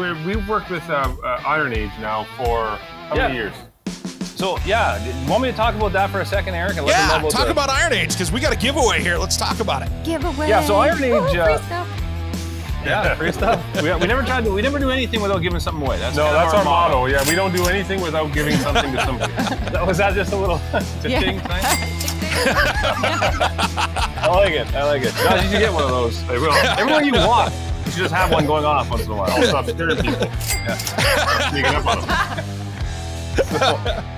We're, we've worked with uh, uh, Iron Age now for how Yeah. many years? So yeah, want me to talk about that for a second, Eric? And let them know Yeah, about talk the- about Iron Age because we got a giveaway here. Let's talk about it. Giveaway. Yeah, so Iron Age, Woo, free uh, stuff. yeah, free stuff. We, we never tried to. We never do anything without giving something away. That's No, kind of that's our motto. Yeah, we don't do anything without giving something to somebody. That, was that just a little Yeah. cha-ching thing? I like it. I like it. Guys, you should get one of those. They will. Everywhere you walk, you should just have one going off once in a while. I'll stop scaring people. Sneaking up on them.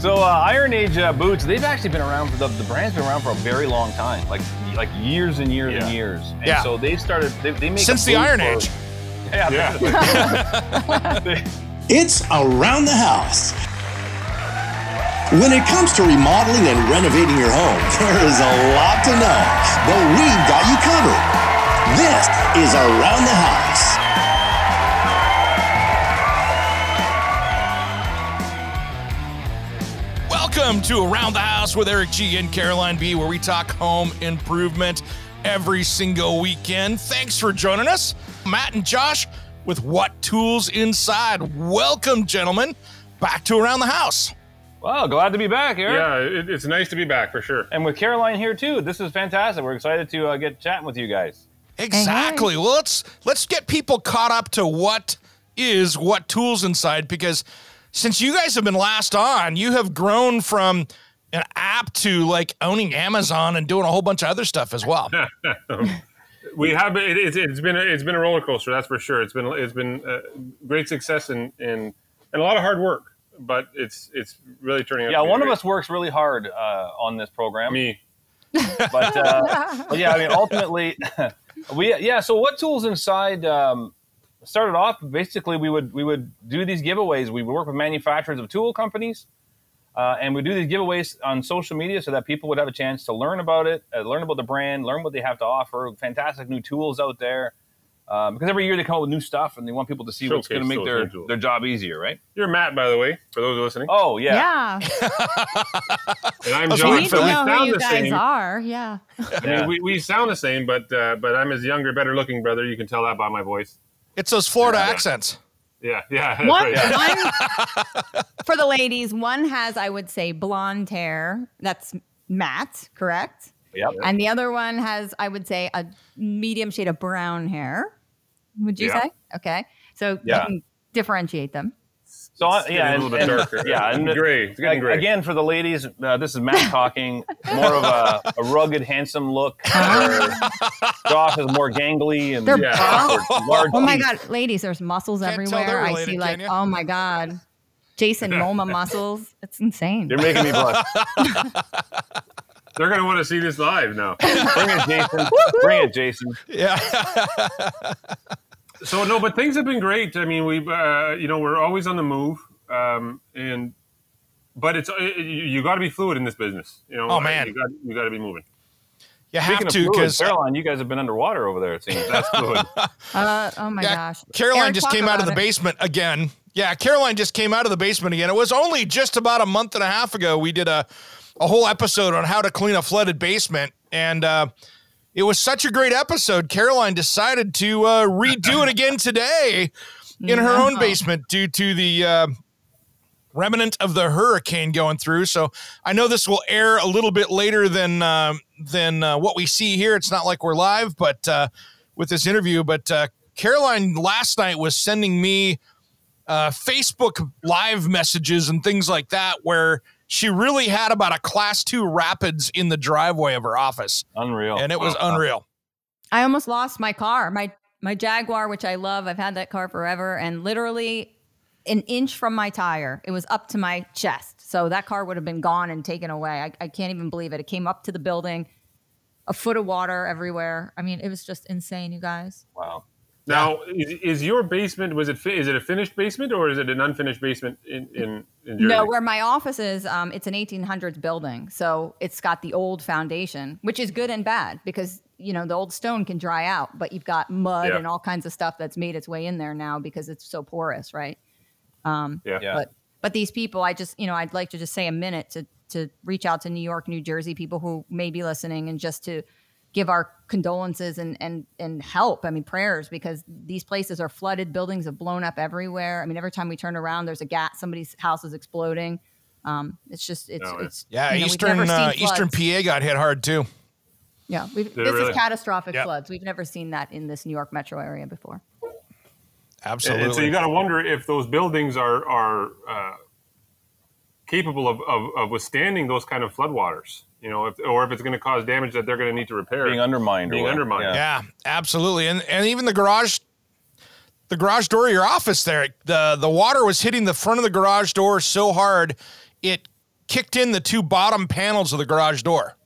So uh, Iron Age uh, boots, they've actually been around for the, the brand's been around for a very long time, like like years and years Yeah. and years. And Yeah. So they started. They, they make a Since the Iron for- Age. Yeah. Yeah. It's around the house. When it comes to remodeling and renovating your home, there is a lot to know, but we've got you covered. This is Around the House. Welcome to Around the House with Eric G and Caroline B, where we talk home improvement every single weekend. Thanks for joining us, Matt and Josh, with What Tools Inside. Welcome, gentlemen, back to Around the House. Well, glad to be back, Eric. Yeah, it, it's nice to be back for sure. And with Caroline here too, this is fantastic. We're excited to uh, get chatting with you guys. Exactly. Well, let's let's get people caught up to what is what tools inside because since you guys have been last on, you have grown from an app to like owning Amazon and doing a whole bunch of other stuff as well. We have it, it's it's been a, it's been a roller coaster, that's for sure. It's been it's been uh, great success and, and and a lot of hard work, but it's it's really turning out. Yeah, to be one of us works really hard uh, on this program. me. But, uh, but yeah, I mean, ultimately, we yeah. So what tools inside um, started off? Basically, we would we would do these giveaways. We would work with manufacturers of tool companies, uh, and we do these giveaways on social media so that people would have a chance to learn about it, uh, learn about the brand, learn what they have to offer. Fantastic new tools out there. Um, because every year they come up with new stuff and they want people to see what's going to make their, their job easier, right? You're Matt, by the way, for those listening. Oh yeah, Yeah. and I'm was John. We need So to we know who sound you the guys same. are. Yeah. I mean, we, we sound the same, but uh, but I'm his younger, better looking brother. You can tell that by my voice. It's those Florida Yeah. accents. Yeah, yeah. One, right. one for the ladies, one has, I would say, blonde hair. That's Matt, correct? Yep. And the other one has, I would say, a medium shade of brown hair. Would you Yeah. say? Okay. So Yeah. you can differentiate them. So I- It's yeah, getting a little bit and- darker. Yeah, and and gray. It's getting gray. Again, for the ladies, uh, this is Matt talking. More of a, a rugged, handsome look. where Josh is more gangly and They're Yeah. large Oh my. God, ladies, there's muscles Can't everywhere. they're I see, like, can oh my God, Jason Momoa muscles. It's insane. You're making me blush. They're gonna want to see this live now. Bring it, Jason. Bring it, Jason. Yeah. So no, but things have been great. I mean, we've uh, you know we're always on the move, um, and but it's uh, you, you got to be fluid in this business. You know, Oh, man. you got you to be moving. You have Speaking of to because Caroline, you guys have been underwater over there. It seems. That's good. Uh, oh my Yeah, gosh. Caroline Eric, just came out of the it. basement again. Yeah, Caroline just came out of the basement again. It was only just about a month and a half ago we did a a whole episode on how to clean a flooded basement, and uh, it was such a great episode. Caroline decided to uh, redo it again today in her own basement due to the uh, remnant of the hurricane going through. So I know this will air a little bit later than uh, than uh, what we see here. It's not like we're live, but uh, with this interview, but uh, Caroline last night was sending me uh, Facebook live messages and things like that where she really had about a class two rapids in the driveway of her office, Unreal. and it was uh, uh, unreal. I almost lost my car. My my Jaguar, which I love. I've had that car forever, and literally an inch from my tire, it was up to my chest. So that car would have been gone and taken away. I, I can't even believe it. It came up to the building, a foot of water everywhere. I mean, it was just insane, you guys. Wow. Now, is, is your basement was it fi- is it a finished basement or is it an unfinished basement in in, in Jersey? No, where my office is, um, it's an 1800s building, so it's got the old foundation, which is good and bad because you know the old stone can dry out, but you've got mud Yeah. and all kinds of stuff that's made its way in there now because it's so porous, right? yeah. Yeah. But but these people, I just you know I'd like to just say a minute to to reach out to New York, New Jersey people who may be listening, and just to give our condolences and and and help. I mean prayers because these places are flooded. Buildings have blown up everywhere. I mean every time we turn around, there's a gas. Somebody's house is exploding. Um, it's just it's No, it's Yeah, you know, we've Eastern never seen uh, Eastern. PA got hit hard too. Yeah, we've, this really? is catastrophic Yep. floods. We've never seen that in this New York metro area before. And, Absolutely. and so you got to wonder if those buildings are are uh, capable of, of, of withstanding those kind of floodwaters. You know, if, or if it's going to cause damage that they're going to need to repair. Being undermined. Being what? undermined. Yeah, Yeah. absolutely. And and even the garage the garage door of your office there, the the water was hitting the front of the garage door so hard it kicked in the two bottom panels of the garage door.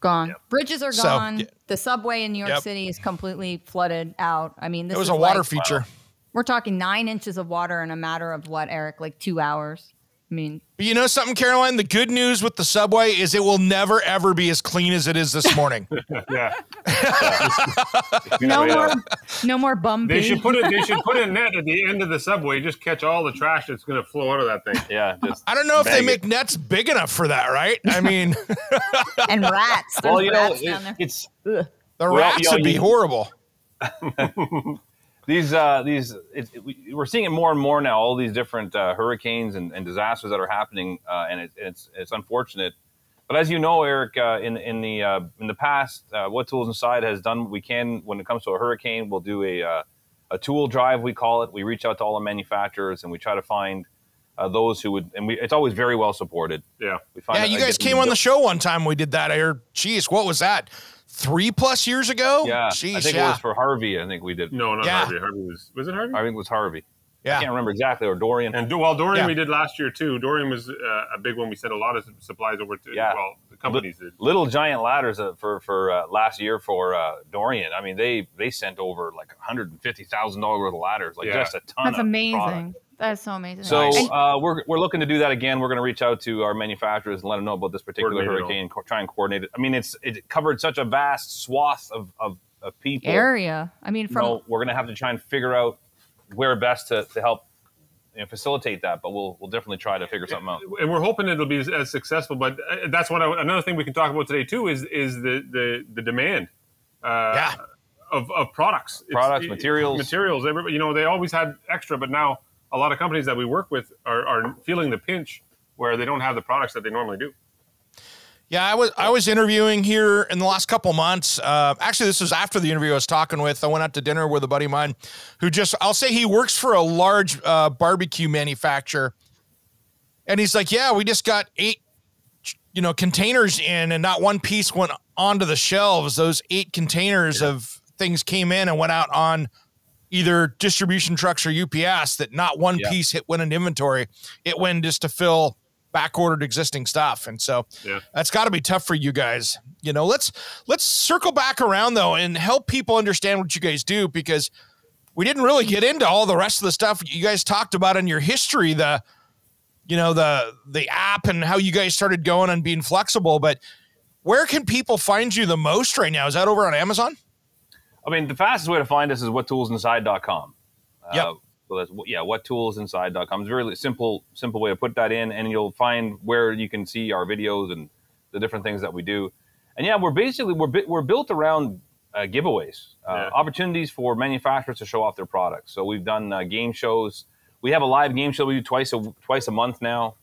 Gone. Bridges are So, gone. yeah. The subway in New York Yep. City is completely flooded out. I mean, this It was is a water like- feature. We're talking nine inches of water in a matter of what, Eric? Like two hours. I mean, But you know something, Caroline? The good news with the subway is it will never ever be as clean as it is this morning. Yeah, no more, up. no more bum they should put it. They should put a net at the end of the subway. Just catch all the trash that's going to flow out of that thing. Yeah. Just I don't know if they bag make nets big enough for that, right? I mean, and rats. There's Well, you know, rats down it, there. it's the Well, rats you know, would be you- horrible. These uh, these it, it, we- we're seeing it more and more now. All these different uh, hurricanes and, and disasters that are happening, uh, and it, it's it's unfortunate. But as you know, Eric, uh, in in the uh, in the past, uh, what Tools Inside has done what we can when it comes to a hurricane. We'll do a uh, a tool drive, we call it. We reach out to all the manufacturers and we try to find uh, those who would, and we, it's always very well supported. Yeah, We find Yeah, you guys came on the show one time. We did that. I heard, geez, what was that? Three plus years ago? Yeah, Jeez, I think yeah. it was for Harvey. I think we did. no, not Yeah. Harvey. Harvey was was it Harvey? I think it was Harvey. Yeah. I can't remember exactly, or Dorian. And well, Dorian Yeah. we did last year too. Dorian was uh, a big one. We sent a lot of supplies over to. Yeah. Well, the companies did. Little Giant Ladders uh, for for uh, last year for uh, Dorian. I mean, they they sent over like one hundred and fifty thousand dollars worth of ladders, like Yeah. just a ton. That's of amazing. product. That's so amazing. So uh, we're we're looking to do that again. We're going to reach out to our manufacturers and let them know about this particular Coordinate it all. hurricane. Co- try and coordinate it. I mean, it's it covered such a vast swath of of, of people. area. I mean, You from know, we're going to have to try and figure out where best to, to help you know, facilitate that. But we'll we'll definitely try to figure something out. and we're hoping it'll be as, as successful. But uh, that's what I, another thing we can talk about today too is is the the the demand. Uh, Yeah. Of, of products, It's- Products, it- materials. materials. Everybody, you know, they always had extra, but now a lot of companies that we work with are, are feeling the pinch where they don't have the products that they normally do. Yeah, I was I was interviewing here in the last couple months. Uh, actually, this was after the interview I was talking with. I went out to dinner with a buddy of mine who just I'll say he works for a large uh, barbecue manufacturer, and he's like, "Yeah, we just got eight, you know, containers in, and not one piece went onto the shelves. Those eight containers of things came in and went out on." Either distribution trucks or UPS, that not one Yeah. piece hit went in inventory. It went just to fill back ordered existing stuff. And so Yeah. that's got to be tough for you guys. You know, let's let's circle back around though and help people understand what you guys do because we didn't really get into all the rest of the stuff you guys talked about in your history, the you know, the the app and how you guys started going and being flexible, but where can people find you the most right now? Is that over on Amazon? I mean, the fastest way to find us is whattoolsinside.com. Uh, so that's yeah, whattoolsinside.com. It's a really simple, simple way to put that in, and you'll find where you can see our videos and the different things that we do. And yeah, we're basically we're we're built around uh, giveaways, uh, Yeah. opportunities for manufacturers to show off their products. So we've done uh, game shows. We have a live game show we do twice a twice a month now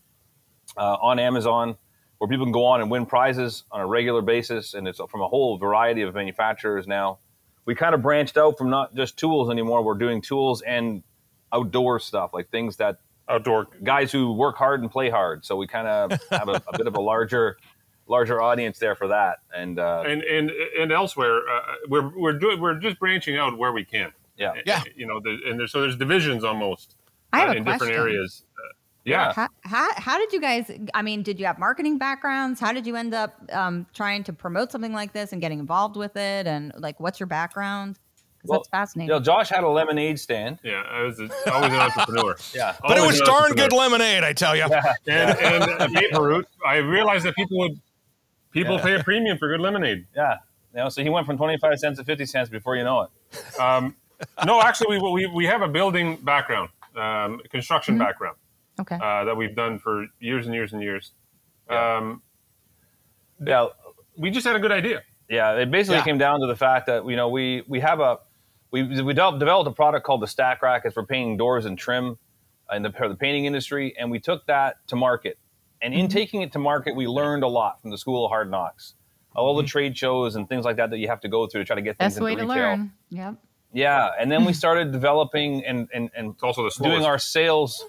uh, on Amazon, where people can go on and win prizes on a regular basis, and it's from a whole variety of manufacturers now. We kind of branched out from not just tools anymore. We're doing tools and outdoor stuff, like things that Outdoor. guys who work hard and play hard. So we kind of have a, a bit of a larger, larger audience there for that. And uh, and and and elsewhere, uh, we're we're doing we're just branching out where we can. yeah, Yeah. You know, the, and there's, so there's divisions almost I have uh, a in question. different areas. Yeah. How, how, how did you guys? I mean, did you have marketing backgrounds? How did you end up um, trying to promote something like this and getting involved with it? And like, what's your background? 'Cause Well, that's fascinating. You know, Josh had a lemonade stand. Yeah, I was a, always an entrepreneur. Yeah. But it was darn good lemonade, I tell you. And, and uh, Root, I realized that people would people pay a premium for good lemonade. Yeah. You know, so he went from 25 cents to 50 cents before you know it. Um, no, actually, we, we we have a building background, um, construction background okay. uh, that we've done for years and years and years. Um, Yeah. we just had a good idea. Yeah, it basically Yeah. came down to the fact that you know we we have a we we developed, developed a product called the Stack Rack. It's for painting doors and trim in the, the painting industry, and we took that to market. And in taking it to market, we learned a lot from the School of Hard Knocks, all the trade shows and things like that that you have to go through to try to get things Best way into to retail. learn. Yep. Yeah, and then we started developing and and and It's also the doing our sales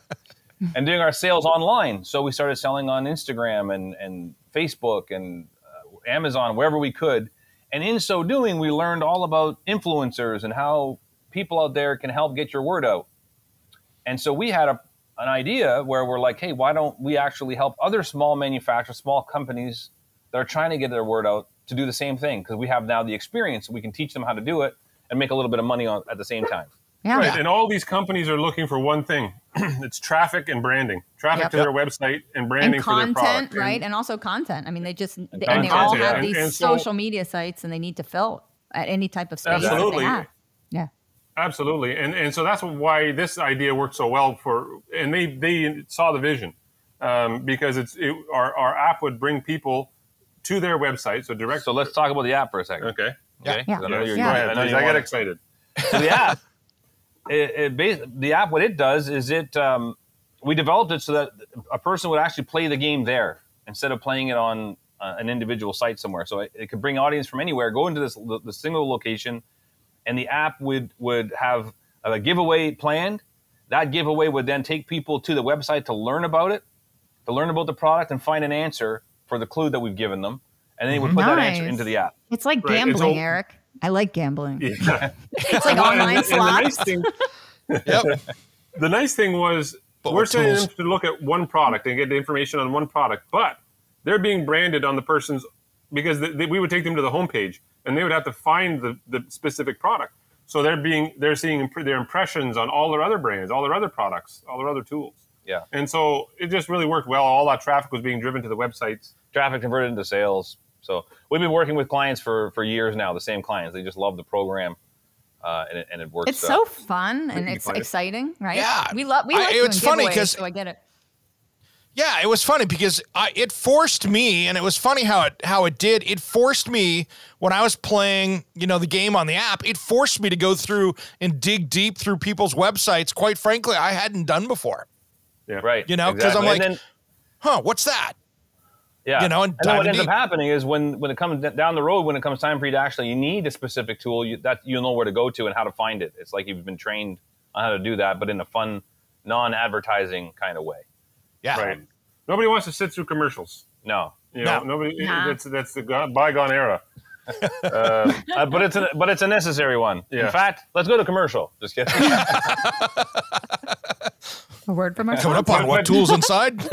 and doing our sales online. So we started selling on Instagram and, and Facebook and uh, Amazon, wherever we could. And in so doing, we learned all about influencers and how people out there can help get your word out. And so we had a, an idea where we're like, hey, why don't we actually help other small manufacturers, small companies that are trying to get their word out to do the same thing? Because we have now the experience, we can teach them how to do it and make a little bit of money on, at the same time. Yeah. Right, and all these companies are looking for one thing: it's traffic and branding. Traffic Yep. to their website and branding And for their content, product. right? And also content. I mean, they just and they content, all yeah. have And- these and so- social media sites, and they need to fill at any type of space that Absolutely. they have. Yeah. Absolutely, and and so that's why this idea worked so well for. And they they saw the vision um, because it's it, our our app would bring people to their website. So direct. So let's talk about the app for a second. okay. Okay? Yeah. 'Cause I know you're- Yeah. Go I ahead, know you I get excited. So the app, it, it the app, what it does is it, um, we developed it so that a person would actually play the game there instead of playing it on uh, an individual site somewhere. So it, it could bring audience from anywhere, go into this the, the single location, and the app would would have a giveaway planned. That giveaway would then take people to the website to learn about it, to learn about the product, and find an answer for the clue that we've given them, and then they would put that answer into the app. It's like Right, it's gambling, all- Eric. I like gambling. Yeah. It's like online and, and the nice slots. thing, Yep. the nice thing was But we're with sending them to look at one product and get the information on one product, but they're being branded on the person's because they, they- we would take them to the homepage and they would have to find the, the specific product. So they're being they're seeing imp- their impressions on all their other brands, all their other products, all their other tools. Yeah. And so it just really worked well. All that traffic was being driven to the websites. traffic converted into sales. So we've been working with clients for for years now. The same clients, they just love the program, uh, and, it, and it works. It's uh, so fun and it's find exciting, right? Yeah. we love. We I- like doing it's funny because so I get it. Yeah, it was funny because I, it forced me, and it was funny how it how it did. It forced me when I was playing, you know, the game on the app. It forced me to go through and dig deep through people's websites. Quite frankly, I hadn't done before. Yeah. right. You know, 'cause I'm like, then- Huh? What's that? Yeah, you know, and then what ends deep. up happening is when when it comes down the road, when it comes time for you to actually you need a specific tool, you, that you'll know where to go to and how to find it. It's like you've been trained on how to do that, but in a fun, non-advertising kind of way. Yeah. Right. Nobody wants to sit through commercials. No, You know, No. nobody. Nah. That's that's the bygone era. uh, but it's a, but it's a necessary one. Yeah. In fact, let's go to commercial. Just kidding. A word from our Coming up on what tools inside?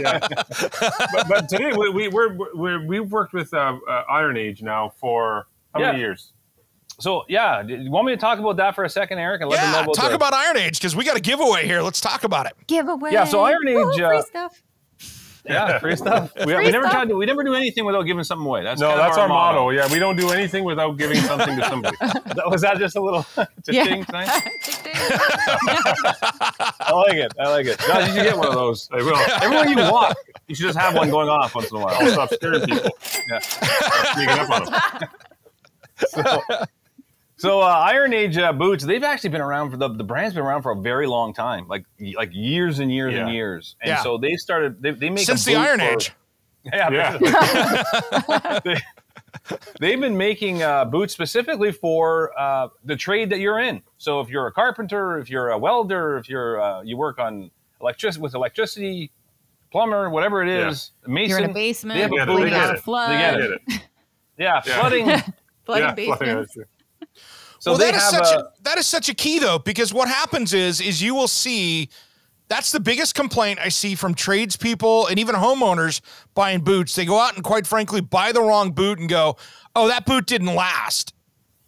yeah. but, but today we, we we're, we're we've worked with uh, uh, Iron Age now for how many years? so yeah, do you want me to talk about that for a second, Eric? And let them know yeah. about Talk the- about Iron Age because we got a giveaway here. Let's talk about it. giveaway. Yeah, so Iron Woo, Age, free uh, stuff. Yeah, free stuff. We, Free we never stuff. tried to. We never do anything without giving something away. That's No, that's our, motto. Yeah, we don't do anything without giving something to somebody. That- Was that just a little Yeah. ting? Ding, ding. I like it. I like it. Josh, you should get one of those. I will. Everywhere you walk, you should just have one going off once in a I'll while. stop scaring people. Yeah. Sneaking up on them. So, so uh, Iron Age uh, boots, they've actually been around for the the brand's been around for a very long time, like like years and years and Yeah. years. And Yeah. so they started. They, they make a Since the Iron for- Age. Yeah, Yeah. they, they've been making uh, boots specifically for uh, the trade that you're in. So if you're a carpenter, if you're a welder, if you're uh, you work on electric with electricity, plumber, whatever it is, Yeah. mason. You're in a basement. They have a Yeah, boot. they cleaning get it. a. They get get it. Yeah, Yeah. flooding. Flooding yeah, basements. So well, they that is have such a, a, that is such a key though, because what happens is is you will see That's the biggest complaint I see from tradespeople and even homeowners buying boots. They go out and quite frankly buy the wrong boot and go, "Oh, that boot didn't last."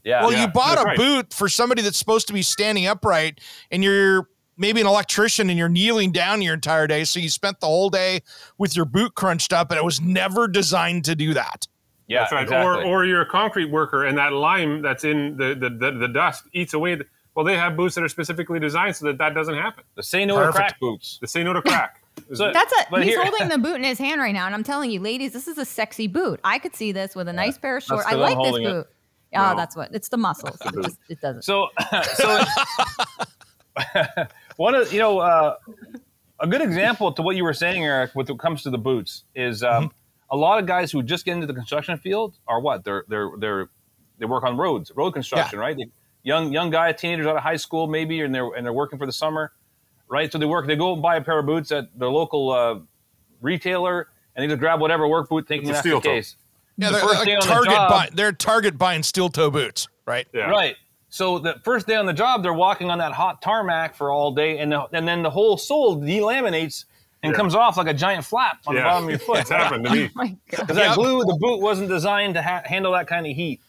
Yeah. Well, Yeah, you bought that's a right. boot for somebody that's supposed to be standing upright, and you're maybe an electrician and you're kneeling down your entire day. So you spent the whole day with your boot crunched up, and it was never designed to do that. Yeah. That's right. Exactly. Or or you're a concrete worker and that lime that's in the the, the, the dust eats away. The, well, they have boots that are specifically designed so that that doesn't happen. the say no to crack boots. The say no to crack. So- That's a But he's here- holding the boot in his hand right now, and I'm telling you, ladies, this is a sexy boot. I could see this with a nice pair of shorts. I'm like this holding it. boot. Oh, No. that's what it's the muscles. It, just, it doesn't. So, so one of you know uh, a good example to what you were saying, Eric, with it comes to the boots is um, a lot of guys who just get into the construction field are what they're they're they're they work on roads, road construction, right? They, young young guy, teenagers out of high school maybe, and they're and they're working for the summer, right? So they work, they go and buy a pair of boots at their local uh, retailer, and they just grab whatever work boot, thinking that's steel the toe. case. Yeah, The they're first like day on the Target. job- Buy, they're Target buying steel toe boots, right? Yeah. Right. So the first day on the job, they're walking on that hot tarmac for all day, and the, and then the whole sole delaminates and Yeah. comes off like a giant flap on the bottom of your foot. It's happened to me. Oh my God. Because Yep. that glue, the boot wasn't designed to ha- handle that kind of heat.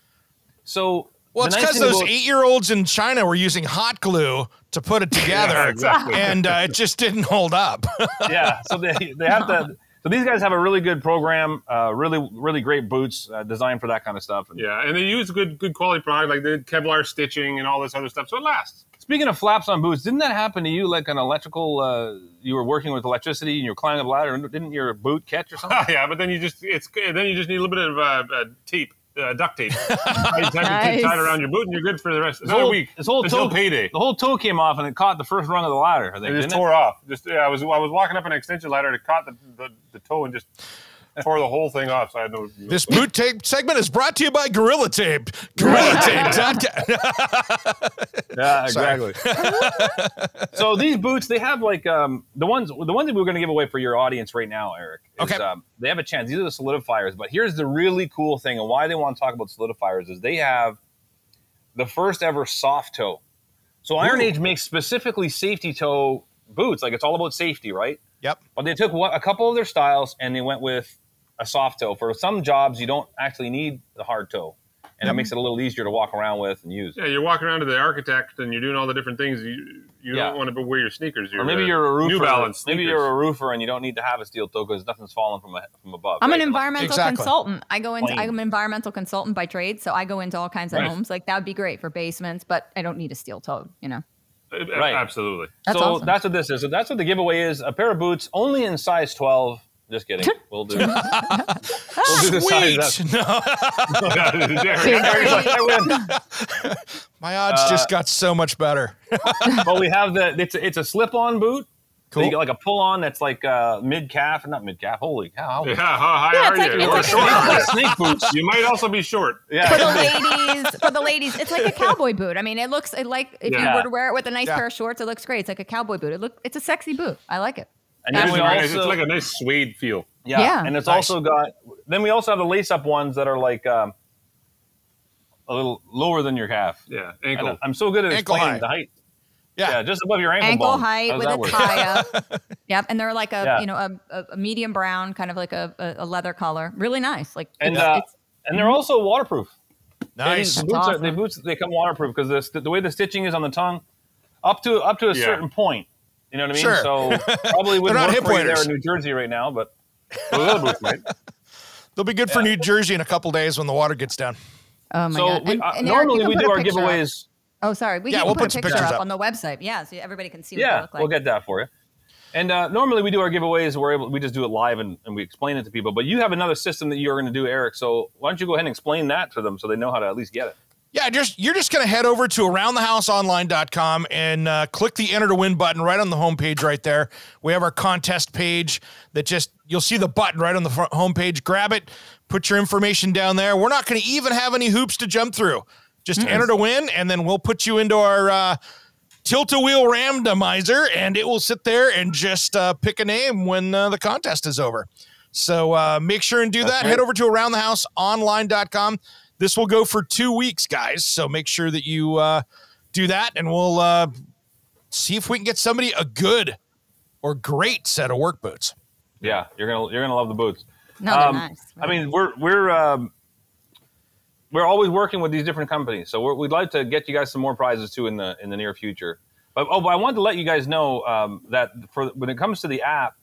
So Well, it's because thing those about- eight-year-olds in China were using hot glue to put it together, Yeah, exactly. and uh, it just didn't hold up. yeah. So they, they have to. So these guys have a really good program, uh, really really great boots uh, designed for that kind of stuff. And Yeah, and they use good good quality product like the Kevlar stitching and all this other stuff, so it lasts. Speaking of flaps on boots, didn't that happen to you? Like an electrical, uh, you were working with electricity and you were climbing up a ladder, and didn't your boot catch or something? yeah, but then you just it's then you just need a little bit of uh, uh, tape, uh, duct tape, you have to Nice. tie it around your boot, and you're good for the rest. This Another whole- week this whole until toe- payday. The whole toe came off and it caught the first rung of the ladder. I think, It just didn't tore off. Just yeah, I was I was walking up an extension ladder and it caught the, the, the toe and just tore the whole thing off. So I had no. This boot tape segment is brought to you by Gorilla Tape. Gorilla Tape. Yeah, exactly. so these boots, they have like um, the ones the ones that we're going to give away for your audience right now, Eric. Is, Okay. Um, they have a chance. These are the solidifiers. But here's the really cool thing, and why they want to talk about solidifiers is they have the first ever soft toe. So Iron Ooh. Age makes specifically safety toe boots. Like it's all about safety, right? Yep. But they took a couple of their styles and they went with a soft toe. For some jobs, you don't actually need the hard toe, and that mm-hmm. makes it a little easier to walk around with and use. Yeah, you're walking around to the architect and you're doing all the different things. You you Yeah. don't want to wear your sneakers. Your, Or maybe you're a roofer. New Balance. Maybe sneakers. you're a roofer and you don't need to have a steel toe because nothing's falling from a, from above. I'm right? an environmental Exactly. consultant. I go into Plain. I'm an environmental consultant by trade, so I go into all kinds of Right. homes. Like that would be great for basements, but I don't need a steel toe. You know, Right. Absolutely. That's so awesome. that's what this is. So that's what the giveaway is: a pair of boots only in size 12. Just kidding. We'll do. we'll do the size up. Sweet. No, like, I win. my odds just got so much better. but we have the it's a, it's a slip-on boot. So Cool. you get like a pull-on that's like uh, mid-calf, not mid-calf. Holy cow! Yeah, how high Yeah, are like- you? it's Or like- short are you? Snake boots. You might also be short. Yeah. for the Yeah. ladies, for the ladies, it's like a cowboy boot. I mean, it looks it like if you were to wear it with a nice Yeah. pair of shorts, it looks great. It's like a cowboy boot. It look it's a sexy boot. I like it. And then we also, It's like a nice suede feel. yeah. Yeah. and it's Nice. also got. Then we also have the lace-up ones that are like um, a little lower than your calf. Yeah, ankle. know. I'm so good at Ankle explaining high. the height. Yeah. Yeah, just above your ankle, Ankle bone. height with a work? tie up. yep, and they're like a Yeah. you know a, a, a medium brown, kind of like a, a, a leather color. Really nice. Like And it's, uh, it's, and they're also waterproof. Nice. The That's boots, are, awesome. the boots they come waterproof because the, the way the stitching is on the tongue, up to up to a Yeah. certain point. You know what I mean? Sure. So probably wouldn't not work hip for you there waders. in New Jersey right now, but Those other boots might. They'll be good for New Jersey in a couple days when the water gets down. oh my so god. we, And- uh, and Eric, normally we do our picture up. giveaways. Oh, sorry. We Yeah, can we'll put, put some a picture pictures up, up. on the website. Yeah, so everybody can see what Yeah, look like. we'll get that for you. And uh, normally we do our giveaways. We're able, we just do it live and, and we explain it to people. But you have another system that you're going to do, Eric. So why don't you go ahead and explain that to them so they know how to at least get it? Yeah, just you're just gonna head over to aroundthehouseonline.com and uh, click the enter to win button right on the homepage right there. We have our contest page that just you'll see the button right on the front homepage. Grab it, put your information down there. We're not gonna even have any hoops to jump through. Just enter to win, and then we'll put you into our uh, tilt a wheel randomizer, and it will sit there and just uh, pick a name when uh, the contest is over. So uh, make sure and do that. right. Head over to aroundthehouseonline.com. This will go for two weeks, guys. So make sure that you uh, do that, and we'll uh, see if we can get somebody a good or great set of work boots. Yeah, you're gonna you're gonna love the boots. No, they're Um, nice. I mean, we're we're um, we're always working with these different companies, so we're, we'd like to get you guys some more prizes too in the in the near future. But oh, but I wanted to let you guys know um, that for when it comes to the app,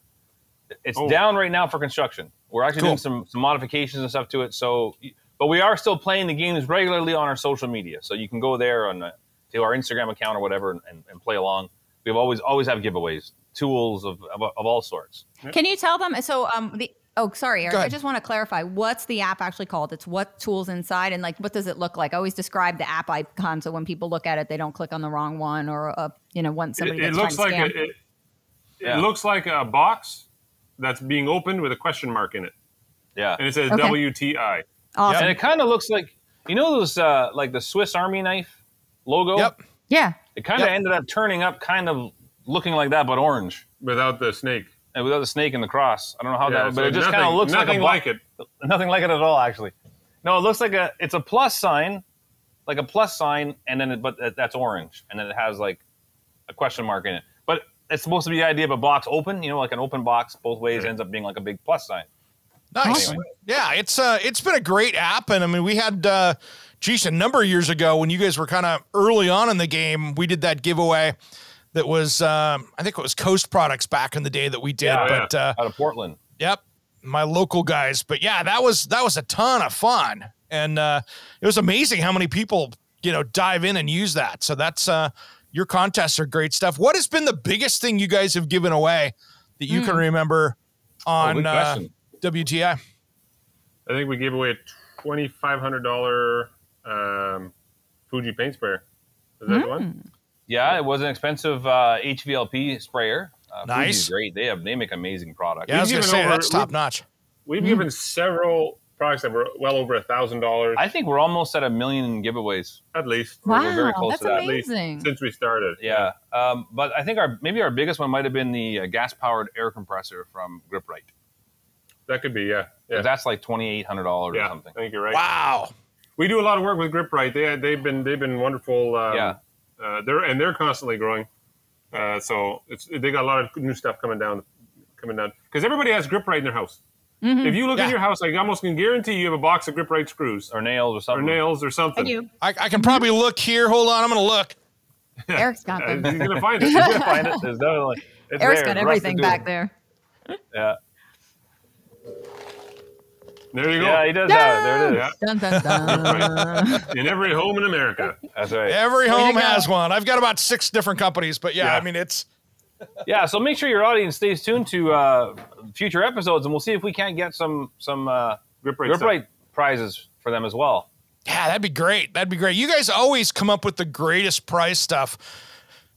it's Oh. down right now for construction. We're actually Cool. doing some some modifications and stuff to it. So, but we are still playing the games regularly on our social media, so you can go there on uh, to our Instagram account or whatever and, and, and play along. We've always always have giveaways, tools of of, of all sorts. Can you tell them? So, um, the oh, sorry, Eric. I just want to clarify. What's the app actually called? It's what tools inside, and like, what does it look like? I always describe the app icon so when people look at it, they don't click on the wrong one or uh, you know, want somebody it, it looks like to a, scam. it, Yeah. it looks like a box that's being opened with a question mark in it, Yeah, and it says Okay. WTI. Awesome. and it kind of looks like you know those uh, like the Swiss Army knife logo. Yep. yeah. It kind of Yep. ended up turning up, kind of looking like that, but orange, without the snake. and without the snake and the cross. I don't know how Yeah, that, but it just kind of looks like a nothing like it. Nothing like it at all, actually. No, it looks like a. It's a plus sign, like a plus sign, and then it, but that's orange, and then it has like a question mark in it. But it's supposed to be the idea of a box open, you know, like an open box both ways ends up being like a big plus sign. Nice. Anyway. Yeah, it's uh it's been a great app and I mean we had uh geez, a number of years ago when you guys were kind of early on in the game, we did that giveaway that was um I think it was Coast Products back in the day that we did, Yeah, but uh Out of Portland. yep, my local guys. But yeah, that was that was a ton of fun. And uh it was amazing how many people, you know, dive in and use that. So that's uh your contests are great stuff. What has been the biggest thing you guys have given away that you can remember Oh, on good question. WTI? I think we gave away a twenty five hundred dollar um, Fuji paint sprayer. Is that the one? Yeah, it was an expensive uh, HVLP sprayer. Uh, Nice. Fuji's great. They have they make amazing products. Yeah, I was gonna say over- that's top notch. We've given several products that were well over a thousand dollars I think we're almost at a million in giveaways. at least. We're- we're very Wow, close that's to that, at At least amazing. since we started. Yeah, um, but I think our maybe our biggest one might have been the uh, gas powered air compressor from Grip-Rite. That could be. Yeah, yeah, That's like twenty eight hundred dollars or something. I think you're right. Wow. We do a lot of work with Grip-Rite. They they've been they've been wonderful. Um, Yeah. uh, they're and they're constantly growing. Uh, so it's they got a lot of new stuff coming down, coming down because everybody has Grip-Rite in their house. If you look Yeah. in your house, I almost can guarantee you have a box of Grip-Rite screws Or nails or something. or nails or something. I do. I, I can probably look here. Hold on, I'm gonna look. Eric's got Uh, them. You're gonna find it. You're gonna find it. There's definitely. It's Eric's there. got everything to back there. Yeah. There you go. Yeah, he does have it. There it is. Yeah. Dun, dun, dun. In every home in America. That's right. Every Way to home go. has one. I've got about six different companies, but yeah, Yeah. I mean it's Yeah, so make sure your audience stays tuned to uh, future episodes, and we'll see if we can't get some some uh, Grip-Rite. stuff. Grip-Rite prizes for them as well. yeah, that'd be great. That'd be great. You guys always come up with the greatest prize stuff.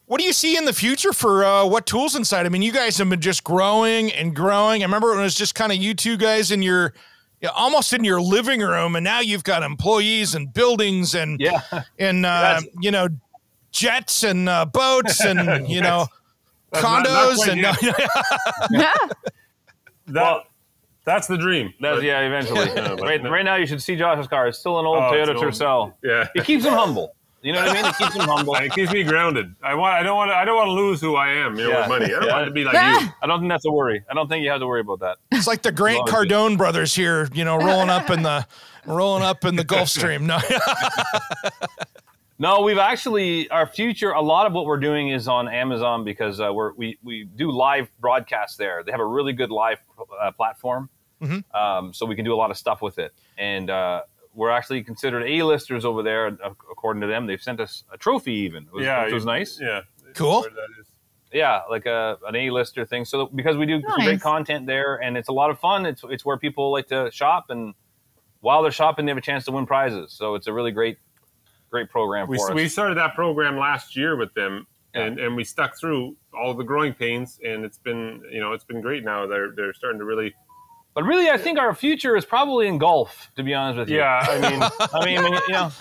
What do you see in the future for uh, what tools inside? I mean, you guys have been just growing and growing. I remember when it was just kind of you two guys in your, yeah, almost in your living room, and now you've got employees and buildings and Yeah, and uh, you know jets and uh, boats and you know That's not- not condos and. Yeah. That, that's the dream. that's yeah. Eventually, Yeah, but right, no. right now you should see Josh's car. It's still an old Oh, Toyota. Tercel. Yeah. It keeps him humble. You know what I mean? It keeps him humble. It keeps me grounded. I want. I don't want. I don't want to lose who I am. You know, Yeah. with money. I don't Yeah. want to be like you. I don't think that's a worry. I don't think you have to worry about that. It's like the Grant Cardone brothers here, you know, rolling up in the rolling up in the Gulf Stream. No, No, we've actually our future. A lot of what we're doing is on Amazon because uh, we're, we we do live broadcasts there. They have a really good live uh, platform, Mhm. um, so we can do a lot of stuff with it. And uh, we're actually considered A-listers over there, uh, according to them. They've sent us a trophy, even, which, Yeah, which was nice. Yeah. Cool. Where that is. Yeah, like a, an A-lister thing. So because we do Nice. great content there, and it's a lot of fun. It's it's where people like to shop, and while they're shopping, they have a chance to win prizes. So it's a really great, great program We, for us. we started that program last year with them, Yeah. and, and we stuck through all the growing pains, and it's been you know it's been great. Now they're they're starting to really But really, I think our future is probably in golf. To be honest with you. yeah. I mean I mean, when you you know,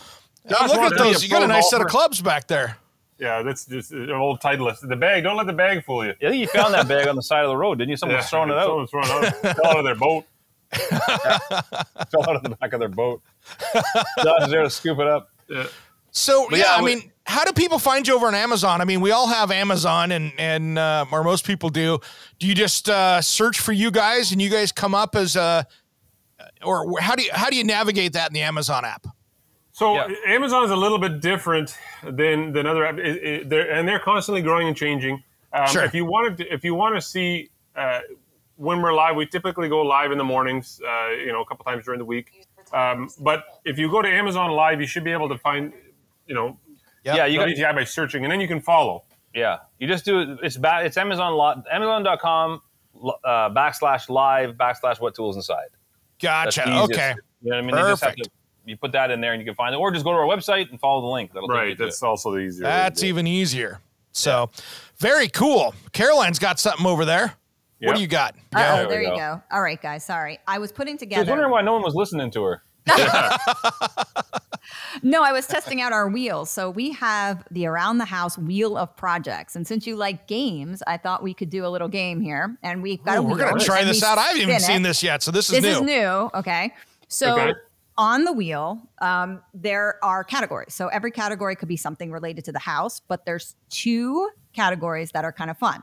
I'm at to those. You got a pro nice set of clubs back there. yeah. That's just an old Titleist. The bag. Don't let the bag fool you. I think you found that bag on the side of the road, didn't you? Someone was throwing it out. Someone's throwing it out. Fell out of their boat. Fell out of the back of their boat. Josh is there to scoop it up. Yeah. So But yeah, yeah, I mean, how do people find you over on Amazon? I mean, we all have Amazon, and and uh, or most people do. Do you just uh, search for you guys, and you guys come up as a, or how do you how do you navigate that in the Amazon app? So Yeah. Amazon is a little bit different than than other, app- it- it- they're, and they're constantly growing and changing. Um, Sure. If you wanted, to, if you want to see uh, when we're live, we typically go live in the mornings. Uh, you know, a couple times during the week. Um, but if you go to Amazon Live, you should be able to find, you know, Yep. Yeah, you got WTI by searching, and then you can follow. Yeah, you just do it. It's ba- It's Amazon. Lo- Amazon.com uh, backslash live backslash what tools inside. Gotcha. Okay. You know what I mean? You just have Perfect. to you put that in there and you can find it, or just go to our website and follow the link. That'll take you Right. to That's also the easier. way That's even easier. So, very cool. Caroline's got something over there. What do you got? Uh-oh, Yeah. There there you go. go. All right, guys. Sorry, I was putting together. I was wondering why no one was listening to her. No, I was testing out our wheels. So we have the around the house wheel of projects, and since you like games, I thought we could do a little game here. And we've got Ooh, a we're gonna try this out. I haven't even spin seen it. this yet, so this is This new. is new. Okay. So Okay. on the wheel, um, there are categories. So every category could be something related to the house, but there's two categories that are kind of fun.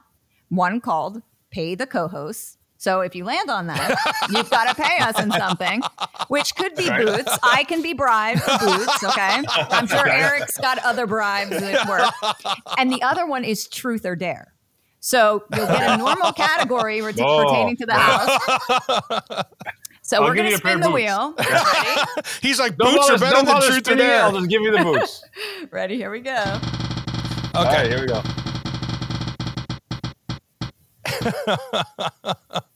One called pay the co-hosts. So if you land on that, you've got to pay us in something, which could be Right. boots. I can be bribed for boots. Okay. I'm sure Eric's got other bribes that work. And the other one is truth or dare. So you'll get a normal category ret- Oh. pertaining to the house. So I'll we're going to spin the boots. wheel. He's like, Don't boots are better don't than truth or spinning dare. I'll just give you the boots. Ready? Here we go. Okay. All right, here we go.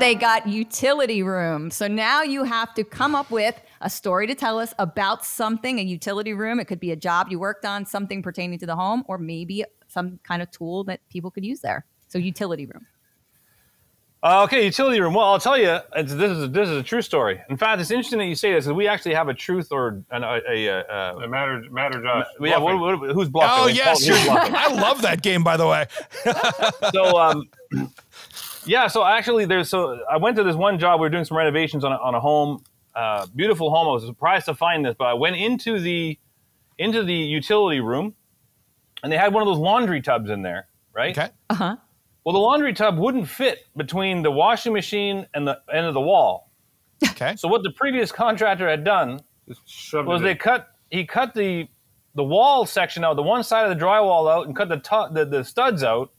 They got utility room. So now you have to come up with a story to tell us about something, a utility room. It could be a job you worked on, something pertaining to the home, or maybe some kind of tool that people could use there. So utility room. Uh, okay, utility room. Well, I'll tell you, it's, this is a, this is a true story. In fact, it's interesting that you say this because we actually have a truth or an, a, a, a, uh It matter, matter, Josh. yeah, what, Bluffing. what, who's blocking? Oh It's yes, called Who's Bluffing. I love that game. By the way, so um, yeah so actually there's so i went to this one job we were doing some renovations on a, on a home uh, beautiful home i was surprised to find this but i went into the into the utility room and they had one of those laundry tubs in there right okay. Uh huh. Well the laundry tub wouldn't fit between the washing machine and the end of the wall Okay. so what the previous contractor had done was they in. cut he cut the the wall section out, the one side of the drywall out, and cut the top the, the studs out,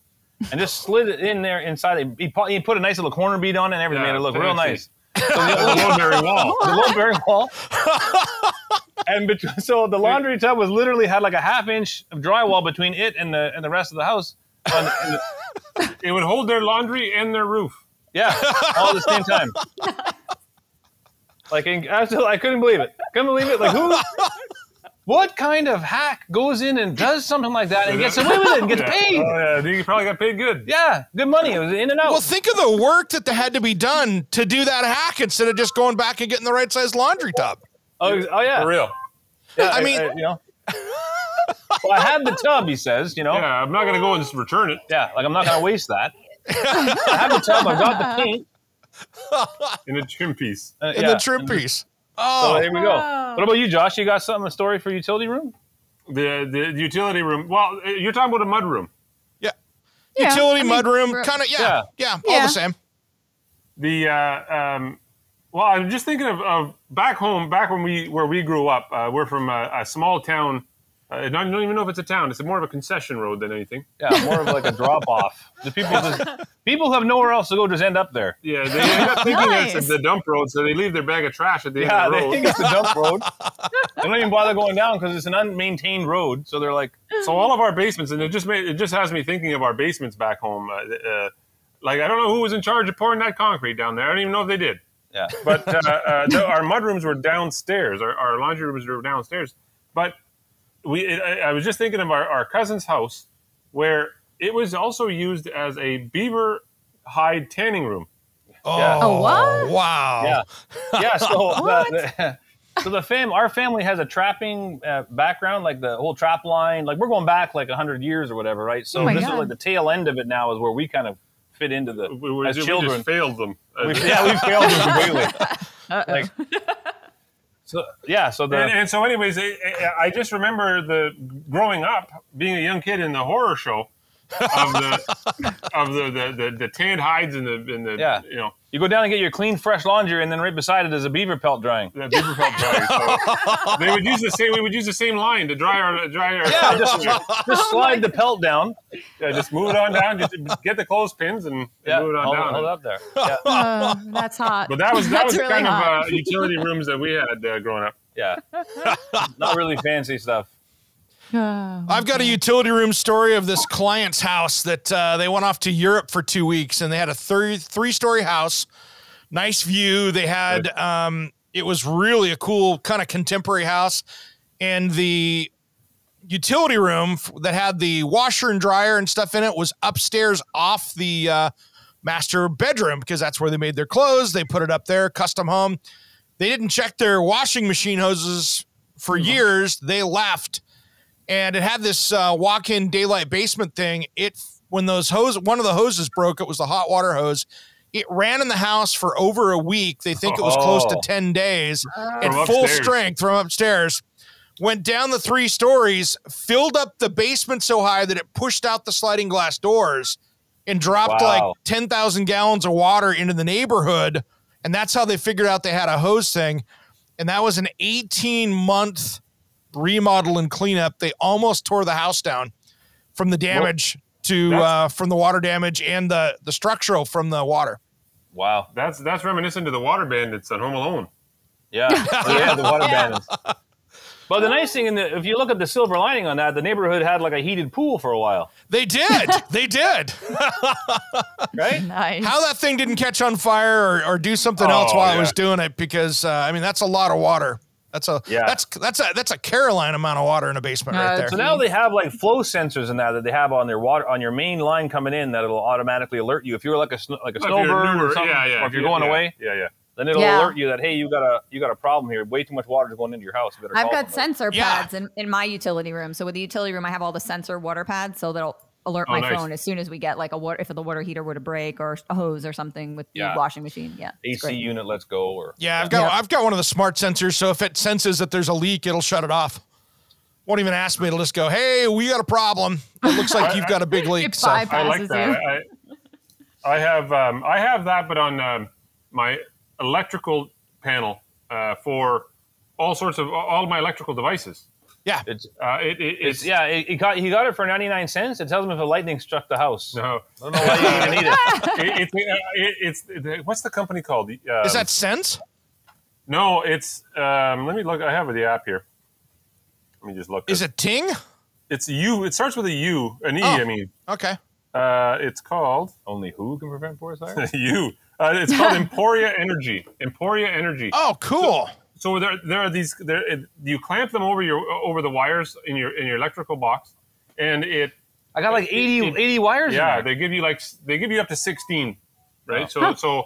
and just slid it in there inside. He put, he put a nice little corner bead on it and everything, Yeah, made it look real fancy. nice. the Loweberry wall. The low bearing wall. and bet- so the laundry tub was literally had like a half inch of drywall between it and the and the rest of the house. On- and the- It would hold their laundry and their roof. yeah, all at the same time. Like in, absolutely, I couldn't believe it. Couldn't believe it. Like who? What kind of hack goes in and does something like that and gets away with it and gets Yeah. paid? Oh yeah, you probably got paid good. Yeah, good money. It was in and out. Well, think of the work that had to be done to do that hack instead of just going back and getting the right size laundry tub. oh, oh, yeah. For real. Yeah, I mean- you know. Well, I had the tub. He says, you know. Yeah, I'm not gonna go and just return it Yeah, like I'm not gonna waste that. I have the tub. I've got the paint. in a trim piece. Uh, And yeah. the trim piece. So Oh, there we go. What about you, Josh? You got something a story for utility room? The the utility room. Well, you're talking about a mud room. yeah. Yeah, Utility I mean, mudroom, ro- kind of. Yeah, Yeah. yeah, all Yeah. the same. The uh, um, well, I'm just thinking of, of back home, back when we where we grew up. Uh, we're from a, a small town. Uh, I don't even know if it's a town. It's more of a concession road than anything. Yeah, more of like a drop off. The people just people who have nowhere else to go just end up there. Yeah, they end up thinking Nice. it's the dump road, so they leave their bag of trash at the Yeah, end of the road. they think it's the dump road. They don't even bother going down because it's an unmaintained road. So they're like, so all of our basements, and it just made, it just has me thinking of our basements back home. Uh, uh, like I don't know who was in charge of pouring that concrete down there. I don't even know if they did. yeah, But uh, uh, the, our mud rooms were downstairs. Our, our laundry rooms were downstairs. But we, it, I, I was just thinking of our, our cousin's house, where it was also used as a beaver hide tanning room. Oh, Yeah. Oh, what? Wow. yeah, yeah. So the, the- so the fam, our family has a trapping uh, background, like the whole trap line. Like we're going back like hundred years or whatever, right? So Oh this God. is like the tail end of it now is where we kind of fit into the We, we, as we children. just failed them. We, yeah, we failed them completely. Like, So yeah, so the and, and so, anyways, I, just remember the growing up, being a young kid in the horror show of the of the the, the, the tanned hides and the and the Yeah. you know you go down and get your clean, fresh laundry, and then right beside it is a beaver pelt drying. the beaver pelt dryers. So they would use the same. We would use the same line to dry our dry our. Yeah, just, just slide the pelt down. Yeah, just move it on down. Just get the clothespins and, and move it on hold, down. hold it up there. Yeah, Uh, that's hot. But that was that That's was really kind hot. of uh, utility rooms that we had uh, growing up. yeah. Not really fancy stuff. Uh, I've got a utility room story of this client's house that uh, they went off to Europe for two weeks and they had a three three story house, nice view. They had um, it was really a cool kind of contemporary house, and the utility room that had the washer and dryer and stuff in it was upstairs off the uh, master bedroom because that's where they made their clothes. They put it up there, custom home. They didn't check their washing machine hoses for years. They left and it had this uh, walk-in daylight basement thing. It when those hose, one of the hoses broke. It was the hot water hose. It ran in the house for over a week. They think it was close to Oh. ten days at full upstairs. strength from upstairs. Went down the three stories, filled up the basement so high that it pushed out the sliding glass doors, and dropped Wow. like ten thousand gallons of water into the neighborhood. And that's how they figured out they had a hose thing. And that was an eighteen month remodel and cleanup, they almost tore the house down from the damage to uh, from the water damage and the the structural from the water. Wow. That's that's reminiscent to the Water Bandits on Home Alone. Yeah. yeah, the water bandits. But the nice thing, in the, if you look at the silver lining on that, the neighborhood had like a heated pool for a while, They did, they did. right? nice. How that thing didn't catch on fire or, or do something Oh, else while it yeah. was doing it because uh, I mean that's a lot of water. That's a Yeah. that's that's a that's a Caroline amount of water in a basement Uh, right there. So now they have like flow sensors in that that they have on their water on your main line coming in that it'll automatically alert you if you're like a like a If snowbird newer- or something, yeah, yeah. or if you're going yeah, away, Yeah, yeah. then it'll Yeah. alert you that hey, you got a you got a problem here. Way too much water is going into your house. You better I've got somebody. sensor Yeah. pads in, in my utility room. So with the utility room, I have all the sensor water pads, so that'll alert Oh, my nice. phone as soon as we get like a water if the water heater were to break or a hose or something with Yeah. the washing machine. Yeah, AC great. unit, let's go. Or yeah, I've got Yep. I've got one of the smart sensors, so if it senses that there's a leak, it'll shut it off. Won't even ask me. It'll just go, "Hey, we got a problem. It looks like you've got a big leak." It So I like that. I, I have um, I have that, but on um, my electrical panel uh, for all sorts of all my electrical devices. Yeah, it's Uh, it, it, it's it's yeah. It, it got he got it for ninety nine cents. It tells him if a lightning struck the house. no, I don't know why you even need it. it, it's uh, it, it's it, what's the company called? Um, is that sense? no? It's um, let me look. I have the app here. Let me just look. Is it Ting? It's U. It starts with a U, an E. I Oh. mean, Okay. uh, it's called Only who can prevent forest fire? U. Uh, it's called Emporia Energy. Emporia Energy. Oh, cool. So there, there are these. There, it, you clamp them over your over the wires in your in your electrical box, and it. I got like 80, 80 wires. Yeah, in there. they give you like they give you up to sixteen, right? Oh. So so,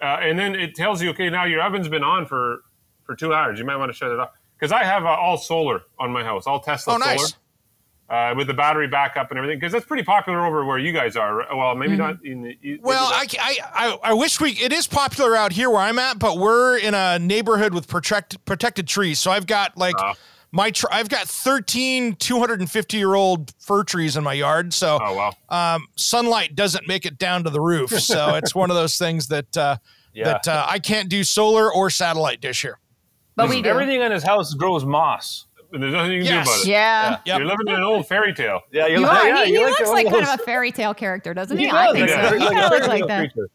uh, and then it tells you, okay, now your oven's been on for for two hours. You might want to shut it off because I have uh, all solar on my house, all Tesla Oh, nice. solar. Uh, with the battery backup and everything, because that's pretty popular over where you guys are. Well, maybe not in the. maybe Well, I, I, I, I wish we. It is popular out here where I'm at, but we're in a neighborhood with protect, protected trees. So I've got like Ah. my. Tr- I've got 13 250 year old fir trees in my yard. So Oh wow! um, sunlight doesn't make it down to the roof. So it's one of those things that uh, Yeah. that uh, I can't do solar or satellite dish here. but we do. Everything in his house grows moss. And there's nothing you can Yes. do about it. Yeah. Yep. You're living in an old fairy tale. Yeah, you're You like, are. yeah, he you he like looks like kind of a fairy tale character, doesn't he? He I think like so. He kind of looks like that. creature.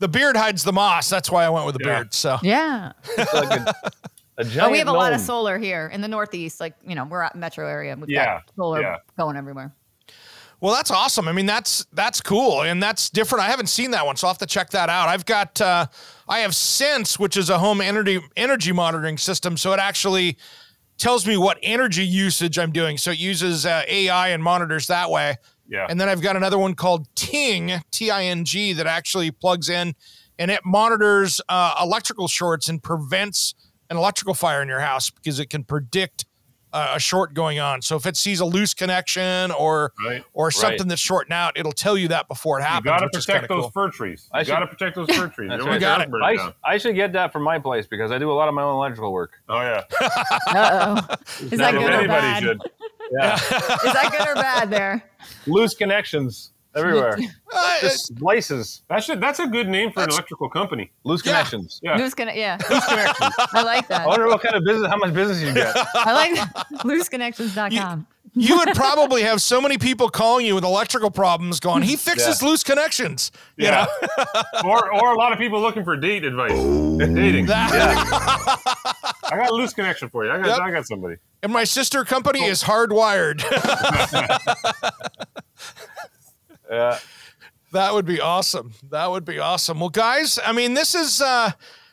The beard hides the moss. That's why I went with the Yeah. beard. So Yeah. It's like a, a giant But we have a lot of solar here in the Northeast. Like, you know, we're at metro area. We've Yeah, got solar yeah. going everywhere. Well, that's awesome. I mean, that's that's cool, and that's different. I haven't seen that one, so I'll have to check that out. I've got uh, I have Sense, which is a home energy energy monitoring system, so it actually tells me what energy usage I'm doing. So it uses uh, AI and monitors that way. Yeah. And then I've got another one called Ting, T I N G, that actually plugs in and it monitors uh, electrical shorts and prevents an electrical fire in your house because it can predict uh, a short going on. So if it sees a loose connection or Right. or something Right. that's shorting out, it'll tell you that before it You happens. got to which is protect those cool. fir trees. I You should- got to protect those fir trees. You right. Got it. I, down. I should get that from my place because I do a lot of my own electrical work. Oh yeah. Uh oh. Is that good or anybody bad? should. Yeah, Is that good or bad there? loose connections everywhere. Uh, Just splices, That should. That's a good name for an electrical company. loose Yeah. connections. Yeah. Loose conne- yeah. Loose connections. I like that. I that. wonder what kind of business, how much business you get. I like that. looseconnections.com. you would probably have so many people calling you with electrical problems going, he fixes loose connections. You Yeah. know? or or a lot of people looking for date advice. Dating. That- I got a loose connection for you. I got Yep. I got somebody. And my sister company is hardwired. Yeah. that would be awesome. That would be awesome. Well, guys, I mean, this is uh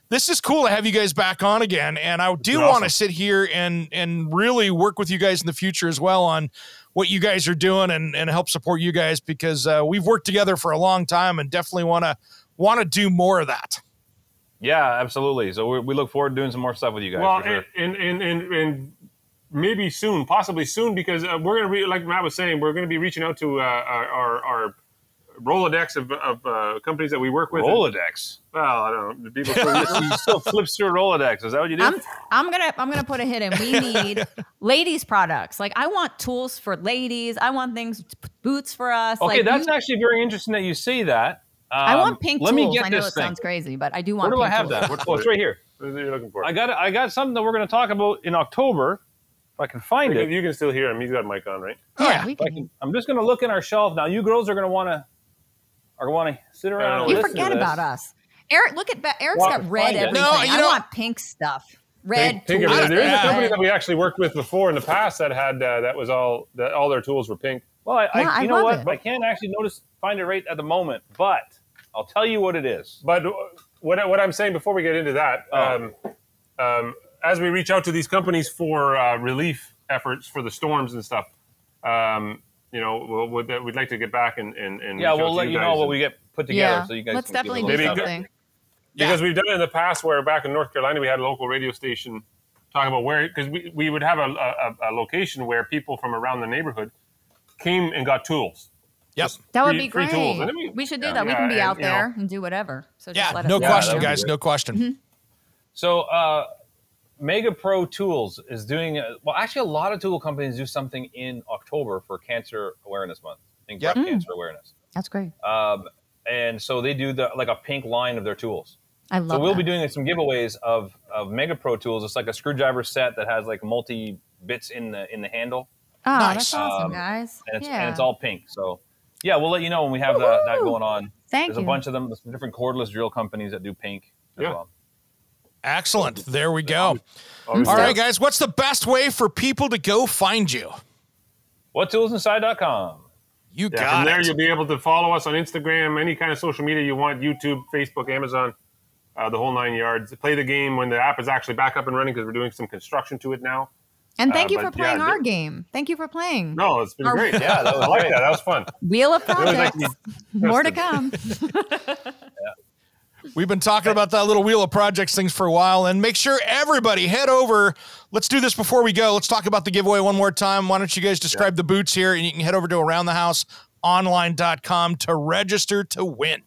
this is cool to have you guys back on again. And I do been want to sit here and and really work with you guys in the future as well on what you guys are doing and, and help support you guys because uh, we've worked together for a long time and definitely want to want to do more of that. Yeah, absolutely. So we, we look forward to doing some more stuff with you guys. Well, for sure. and, and and and maybe soon, possibly soon, because uh, we're gonna be like Matt was saying, we're gonna be reaching out to uh, our, our our Rolodex of, of uh, companies that we work with. Rolodex. Well, I don't know. People still, still flips through Rolodex. Is that what you do? I'm, I'm gonna I'm gonna put a hit in. We need ladies products. Like I want tools for ladies. I want things boots for us. okay, like, that's you- actually very interesting that you say that. I Um, want pink Let tools. me get I know this it thing. sounds crazy, but I do Where want. do I have tools. that? What- Oh, it's right here. What are you looking for? I got I got something that we're going to talk about in October. If I can find you, it. you can still hear him. He's got a mic on, right? Yeah, yeah. we I can. can- I'm just going to look in our shelf now. You girls are going to want to are want to sit around. and You listen forget to this. about us. Eric, look at ba- Eric's Well, got red everything. No, you I know- want pink stuff. Red Pink, pink there is a company that we actually worked with before in the past that had uh, that was all that all their tools were pink. Well, I, Yeah, I, I you know what? it. I can't actually notice find it right at the moment, but I'll tell you what it is. But what, I- what I'm saying before we get into that, Oh. um, um, as we reach out to these companies for uh, relief efforts for the storms and stuff, um, you know, we'll, we'd, we'd like to get back and, and, and Yeah, we'll let you guys know what we get put together, yeah, so you guys let's can give definitely a do little Maybe shout. something. because we've done it in the past where back in North Carolina we had a local radio station talking about where because we, we would have a, a, a location where people from around the neighborhood came and got tools. Yep. That would be great. tools. And then we- we should do yeah, that. We can be and, out you know- there and do whatever. So just Yeah, let us no know. question, that'd guys. No question. So, uh, Mega Pro Tools is doing uh, well. Actually, a lot of tool companies do something in October for Cancer Awareness Month. I think Yep. breast cancer awareness. That's great. Um, and so they do the like a pink line of their tools. I love So we'll that. be doing some giveaways of of Mega Pro tools. It's like a screwdriver set that has like multi bits in the in the handle, Oh, Nice. that's awesome, Um, guys. and it's yeah. and it's all pink. So yeah, we'll let you know when we have that, that going on. Thank There's you. a bunch of them. Different cordless drill companies that do pink as Yeah. well. Excellent. There we go. All right, guys. What's the best way for people to go find you? WhatToolsInside.com. You Yeah, got from there it. you'll be able to follow us on Instagram, any kind of social media you want, YouTube, Facebook, Amazon, uh, the whole nine yards. Play the game when the app is actually back up and running because we're doing some construction to it now. and thank uh, you for but yeah, playing the- our game. Thank you for playing. No, it's been Are- great. Yeah, that was I like that. That was fun. Wheel of It like projects. More to come. We've been talking about that little wheel of projects things for a while, and make sure everybody head over. Let's do this before we go. Let's talk about the giveaway one more time. Why don't you guys describe the boots here, and you can head over to aroundthehouseonline.com to register to win.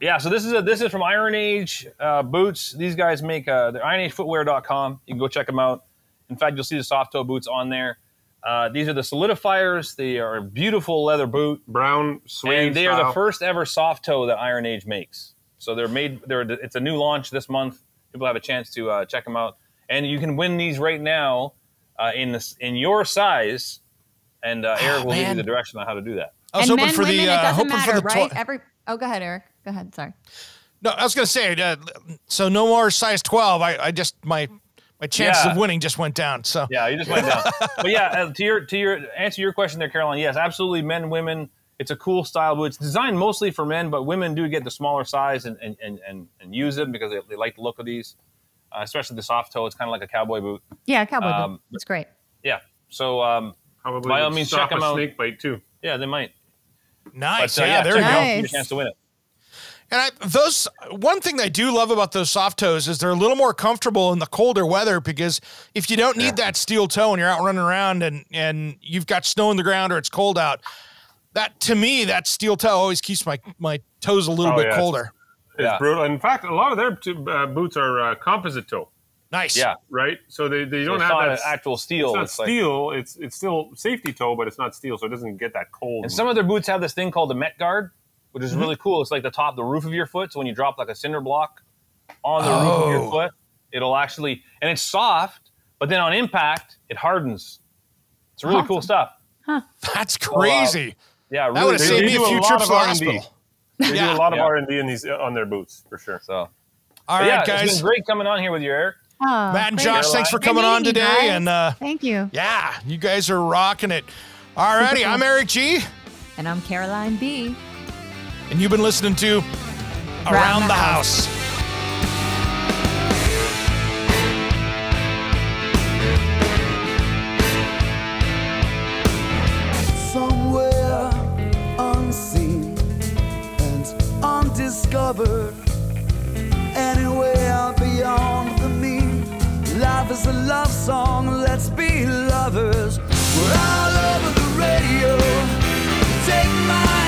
Yeah, so this is a, this is from Iron Age uh, boots. These guys make uh, they're ironagefootwear.com. You can go check them out. In fact, you'll see the soft toe boots on there. Uh, these are the solidifiers. They are a beautiful leather boot, Brown suede and they are the first ever soft toe that Iron Age makes. So they're made. They're it's a new launch this month. People have a chance to uh, check them out, and you can win these right now uh, in this in your size. And uh, Eric will give you the direction on how to do that. I was and hoping men, for women, the uh, hoping matter, for the right? tw- Every oh, go ahead, Eric. Go ahead. Sorry. no. I was gonna say uh, so no more size twelve. I, I just my my chances Yeah. of winning just went down. So Yeah, you just went down. but yeah, uh, to your to your answer your question there, Caroline. Yes, absolutely. Men, women. It's a cool style boot. It's designed mostly for men, but women do get the smaller size and and, and, and, and use them because they, they like the look of these, uh, especially the soft toe. It's kind of like a cowboy boot. Yeah, cowboy Um, boot. It's great. Yeah. So um, Probably by all would means, stop check 'em a out. snake bite too. yeah, they might. nice. But, uh, yeah, there check you it go. out. Give a chance to win it. And I, those one thing I do love about those soft toes is they're a little more comfortable in the colder weather because if you don't need that steel toe and you're out running around and and you've got snow on the ground or it's cold out, that to me that steel toe always keeps my my toes a little Oh, bit yeah. colder. It's Yeah. brutal. In fact, a lot of their t- uh, boots are uh, composite toe, Nice. Yeah. right? So they, they So don't it's have not that. actual steel. it's not It's like- steel. It's it's still safety toe, but it's not steel, so it doesn't get that cold. And some of their boots have this thing called the Met Guard, which Mm-hmm. is really cool. It's like the top, the roof of your foot. So when you drop like a cinder block on the roof of Oh. your foot, it'll actually, and it's soft, but then on impact, it hardens. It's really cool stuff. Huh. That's crazy. Yeah, that would have they- saved me a do a few lot trips of to the R&D. hospital. They Yeah. do a lot of Yeah. R and D in these uh, on their boots for sure. So, All but right, yeah, it's guys. been great coming on here with you, Eric. Oh, Matt and great. Josh, thanks for coming on today. guys. And uh, Thank you. yeah, you guys are rocking it. Alrighty, I'm Eric G, And I'm Caroline B. and you've been listening to Around, the, the House. somewhere undiscovered. Anywhere beyond the mean. Life is a love song, let's be lovers. We're all over the radio. Take my